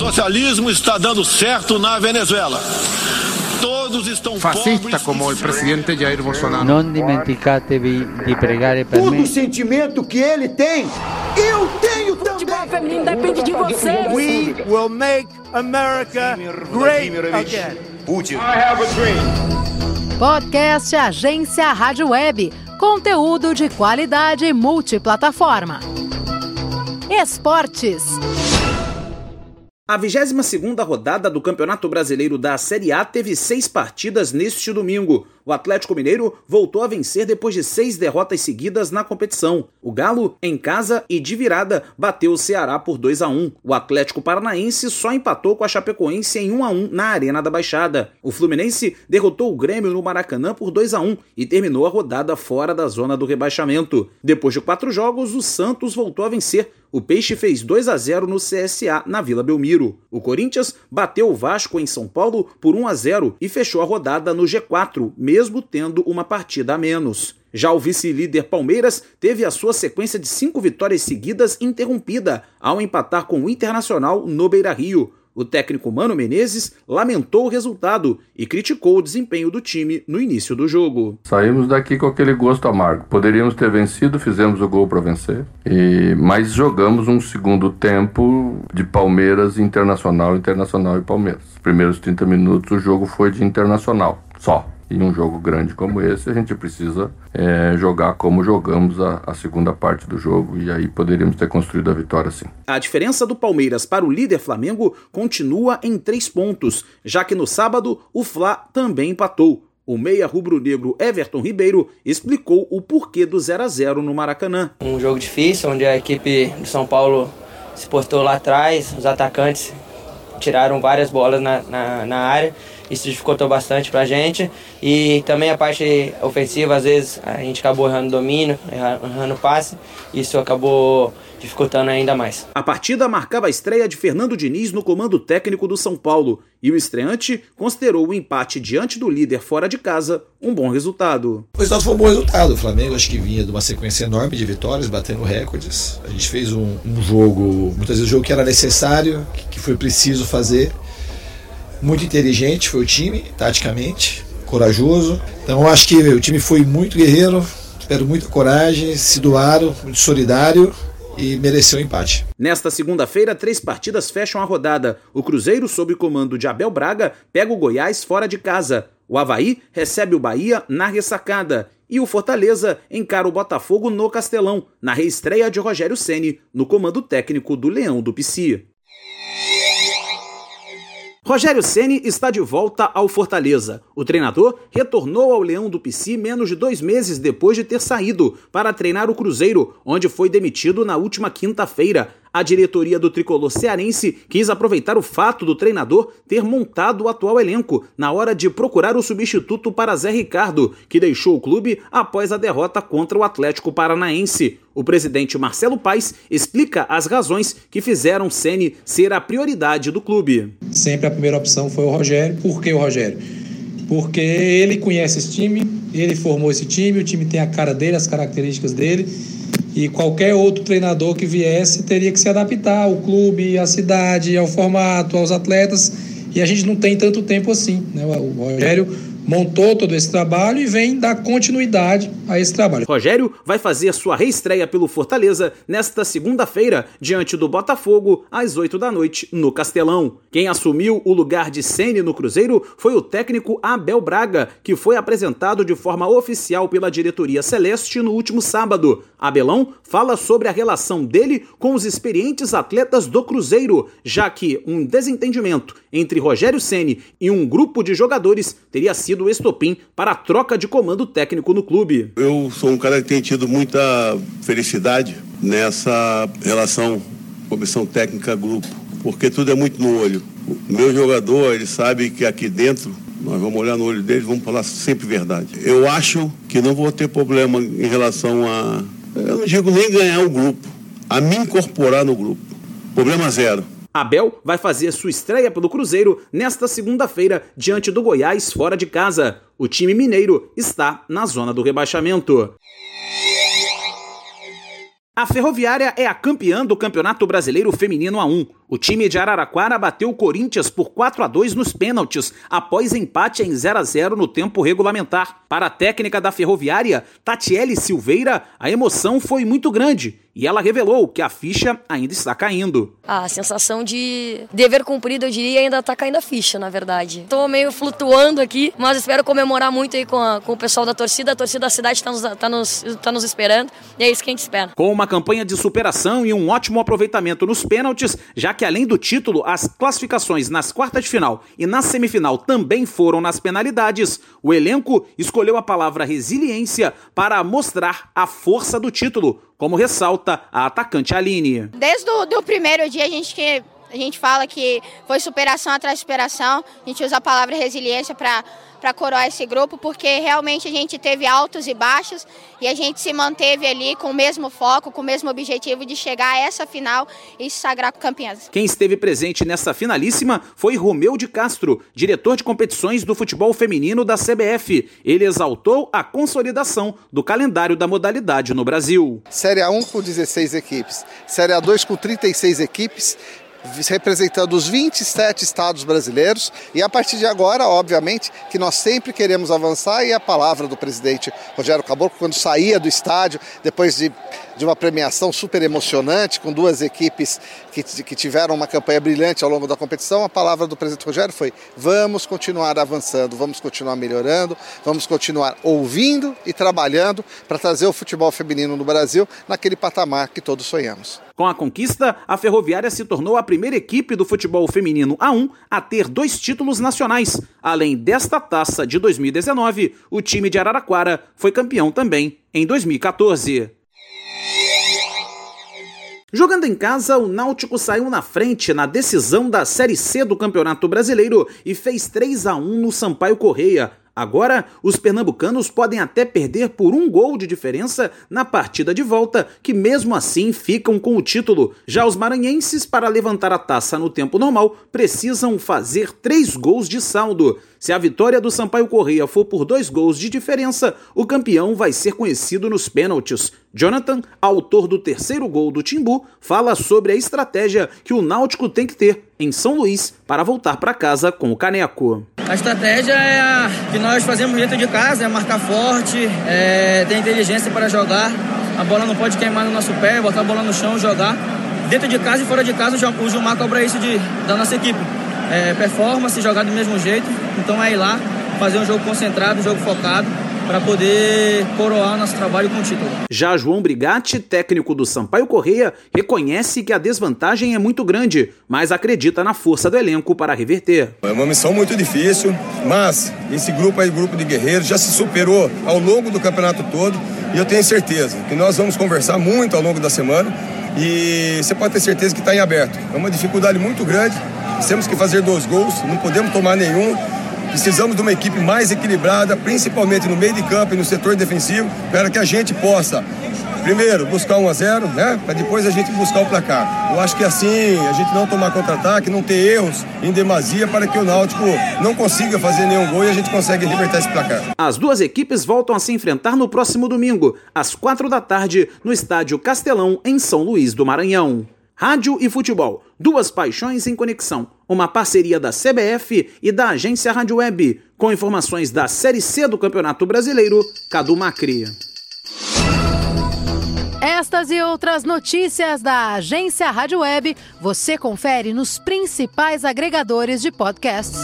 socialismo está dando certo na Venezuela. Todos estão Fascista como o presidente Jair Bolsonaro. Non dimenticatevi di pregare per Todo me. o sentimento que ele tem, eu tenho também. feminino depende de você. We will make America great again. Podcast Agência Rádio Web. Conteúdo de qualidade multiplataforma. Esportes. A 22ª rodada do Campeonato Brasileiro da Série A teve seis partidas neste domingo. O Atlético Mineiro voltou a vencer depois de seis derrotas seguidas na competição. O Galo, em casa e de virada, bateu o Ceará por 2 a 1. O Atlético Paranaense só empatou com a Chapecoense em 1 a 1 na Arena da Baixada. O Fluminense derrotou o Grêmio no Maracanã por 2 a 1 e terminou a rodada fora da zona do rebaixamento. Depois de quatro jogos, o Santos voltou a vencer. O Peixe fez 2 a 0 no CSA na Vila Belmiro. O Corinthians bateu o Vasco em São Paulo por 1 a 0 e fechou a rodada no G4, mesmo tendo uma partida a menos. Já o vice-líder Palmeiras teve a sua sequência de cinco vitórias seguidas interrompida ao empatar com o Internacional no Beira-Rio. O técnico Mano Menezes lamentou o resultado e criticou o desempenho do time no início do jogo. Saímos daqui com aquele gosto amargo. Poderíamos ter vencido, fizemos o gol para vencer, e mas jogamos um segundo tempo de Palmeiras Internacional, Internacional e Palmeiras. Os primeiros 30 minutos o jogo foi de Internacional, só. E um jogo grande como esse, a gente precisa é, jogar como jogamos a, a segunda parte do jogo, e aí poderíamos ter construído a vitória sim. A diferença do Palmeiras para o líder Flamengo continua em três pontos, já que no sábado o Fla também empatou. O meia rubro-negro Everton Ribeiro explicou o porquê do 0 a 0 no Maracanã. Um jogo difícil, onde a equipe de São Paulo se postou lá atrás, os atacantes tiraram várias bolas na, na, na área, isso dificultou bastante pra gente. E também a parte ofensiva, às vezes a gente acabou errando domínio, erra- errando passe, isso acabou dificultando ainda mais. A partida marcava a estreia de Fernando Diniz no comando técnico do São Paulo e o estreante considerou o empate diante do líder fora de casa um bom resultado. O resultado foi um bom resultado. O Flamengo acho que vinha de uma sequência enorme de vitórias, batendo recordes. A gente fez um, um jogo, muitas vezes o jogo que era necessário, que, que foi preciso fazer. Muito inteligente foi o time, taticamente, corajoso. Então acho que o time foi muito guerreiro, tiveram muita coragem, se doaram, muito solidário e mereceu o empate. Nesta segunda-feira, três partidas fecham a rodada. O Cruzeiro, sob comando de Abel Braga, pega o Goiás fora de casa. O Havaí recebe o Bahia na ressacada. E o Fortaleza encara o Botafogo no Castelão, na reestreia de Rogério Ceni no comando técnico do Leão do Pici. Rogério Ceni está de volta ao Fortaleza. O treinador retornou ao Leão do Pici menos de dois meses depois de ter saído para treinar o Cruzeiro, onde foi demitido na última quinta-feira. A diretoria do tricolor cearense quis aproveitar o fato do treinador ter montado o atual elenco na hora de procurar o substituto para Zé Ricardo, que deixou o clube após a derrota contra o Atlético Paranaense. O presidente Marcelo Paes explica as razões que fizeram Ceni ser a prioridade do clube. Sempre a primeira opção foi o Rogério. Por que o Rogério? Porque ele conhece esse time, ele formou esse time, o time tem a cara dele, as características dele. E qualquer outro treinador que viesse teria que se adaptar ao clube, à cidade, ao formato, aos atletas. E a gente não tem tanto tempo assim. Né? O Rogério montou todo esse trabalho e vem dar continuidade a esse trabalho. Rogério vai fazer sua reestreia pelo Fortaleza nesta segunda-feira, diante do Botafogo, às 8 da noite, no Castelão. Quem assumiu o lugar de Ceni no Cruzeiro foi o técnico Abel Braga, que foi apresentado de forma oficial pela diretoria Celeste no último sábado. Abelão fala sobre a relação dele com os experientes atletas do Cruzeiro, já que um desentendimento entre Rogério Ceni e um grupo de jogadores teria sido o estopim para a troca de comando técnico no clube. Eu sou um cara que tem tido muita felicidade nessa relação comissão técnica grupo, porque tudo é muito no olho. O meu jogador, ele sabe que aqui dentro nós vamos olhar no olho deles, vamos falar sempre verdade. Eu acho que não vou ter problema em relação a eu não digo nem ganhar o grupo, a me incorporar no grupo. Problema zero. Abel vai fazer sua estreia pelo Cruzeiro nesta segunda-feira diante do Goiás fora de casa. O time mineiro está na zona do rebaixamento. A Ferroviária é a campeã do Campeonato Brasileiro Feminino A1. O time de Araraquara bateu o Corinthians por 4 a 2 nos pênaltis, após empate em 0 a 0 no tempo regulamentar. Para a técnica da Ferroviária, Tatiele Silveira, a emoção foi muito grande e ela revelou que a ficha ainda está caindo. A sensação de dever cumprido, eu diria, ainda está caindo a ficha, na verdade. Estou meio flutuando aqui, mas espero comemorar muito aí com, a, com o pessoal da torcida. A torcida da cidade está nos, tá nos, tá nos esperando e é isso que a gente espera. Com uma campanha de superação e um ótimo aproveitamento nos pênaltis, já que além do título, as classificações nas quartas de final e na semifinal também foram nas penalidades, o elenco escolheu a palavra resiliência para mostrar a força do título, como ressalta a atacante Aline. Desde o primeiro dia a gente que a gente fala que foi superação atrás de superação, a gente usa a palavra resiliência para para coroar esse grupo, porque realmente a gente teve altos e baixos e a gente se manteve ali com o mesmo foco, com o mesmo objetivo de chegar a essa final e se sagrar campeãs. Quem esteve presente nessa finalíssima foi Romeu de Castro, diretor de competições do futebol feminino da CBF. Ele exaltou a consolidação do calendário da modalidade no Brasil. Série A1 com 16 equipes, Série A2 com 36 equipes representando os 27 estados brasileiros e a partir de agora, obviamente, que nós sempre queremos avançar e a palavra do presidente Rogério Caboclo, quando saía do estádio, depois de, de uma premiação super emocionante, com duas equipes que, que tiveram uma campanha brilhante ao longo da competição, a palavra do presidente Rogério foi: vamos continuar avançando, vamos continuar melhorando, vamos continuar ouvindo e trabalhando para trazer o futebol feminino no Brasil naquele patamar que todos sonhamos. Com a conquista, a Ferroviária se tornou a primeira equipe do futebol feminino A1 a ter dois títulos nacionais. Além desta taça de 2019, o time de Araraquara foi campeão também em 2014. Jogando em casa, o Náutico saiu na frente na decisão da Série C do Campeonato Brasileiro e fez 3 a 1 no Sampaio Correia, Agora, os pernambucanos podem até perder por um gol de diferença na partida de volta, que mesmo assim ficam com o título. Já os maranhenses, para levantar a taça no tempo normal, precisam fazer três gols de saldo. Se a vitória do Sampaio Correia for por dois gols de diferença, o campeão vai ser conhecido nos pênaltis. Jonathan, autor do terceiro gol do Timbu, fala sobre a estratégia que o Náutico tem que ter em São Luís para voltar para casa com o caneco. A estratégia é a que nós fazemos dentro de casa, é marcar forte, é ter inteligência para jogar. A bola não pode queimar no nosso pé, botar a bola no chão, jogar. Dentro de casa e fora de casa, o Gilmar cobra isso de, da nossa equipe. É, performance, jogar do mesmo jeito. Então é ir lá, fazer um jogo concentrado, um jogo focado para poder coroar nosso trabalho com o título. Já João Brigatti, técnico do Sampaio Correia, reconhece que a desvantagem é muito grande, mas acredita na força do elenco para reverter. É uma missão muito difícil, mas esse grupo aí, grupo de guerreiros, já se superou ao longo do campeonato todo e eu tenho certeza que nós vamos conversar muito ao longo da semana e você pode ter certeza que está em aberto. É uma dificuldade muito grande, temos que fazer dois gols, não podemos tomar nenhum Precisamos de uma equipe mais equilibrada, principalmente no meio de campo e no setor defensivo, para que a gente possa, primeiro, buscar 1 a 0 né? Para depois a gente buscar o placar. Eu acho que assim, a gente não tomar contra-ataque, não ter erros em demasia para que o Náutico não consiga fazer nenhum gol e a gente consegue reverter esse placar. As duas equipes voltam a se enfrentar no próximo domingo, às quatro da tarde, no estádio Castelão, em São Luís do Maranhão. Rádio e futebol, duas paixões em conexão. Uma parceria da CBF e da agência Rádio Web, com informações da Série C do Campeonato Brasileiro, Cadu Macri. Estas e outras notícias da agência Rádio Web você confere nos principais agregadores de podcasts.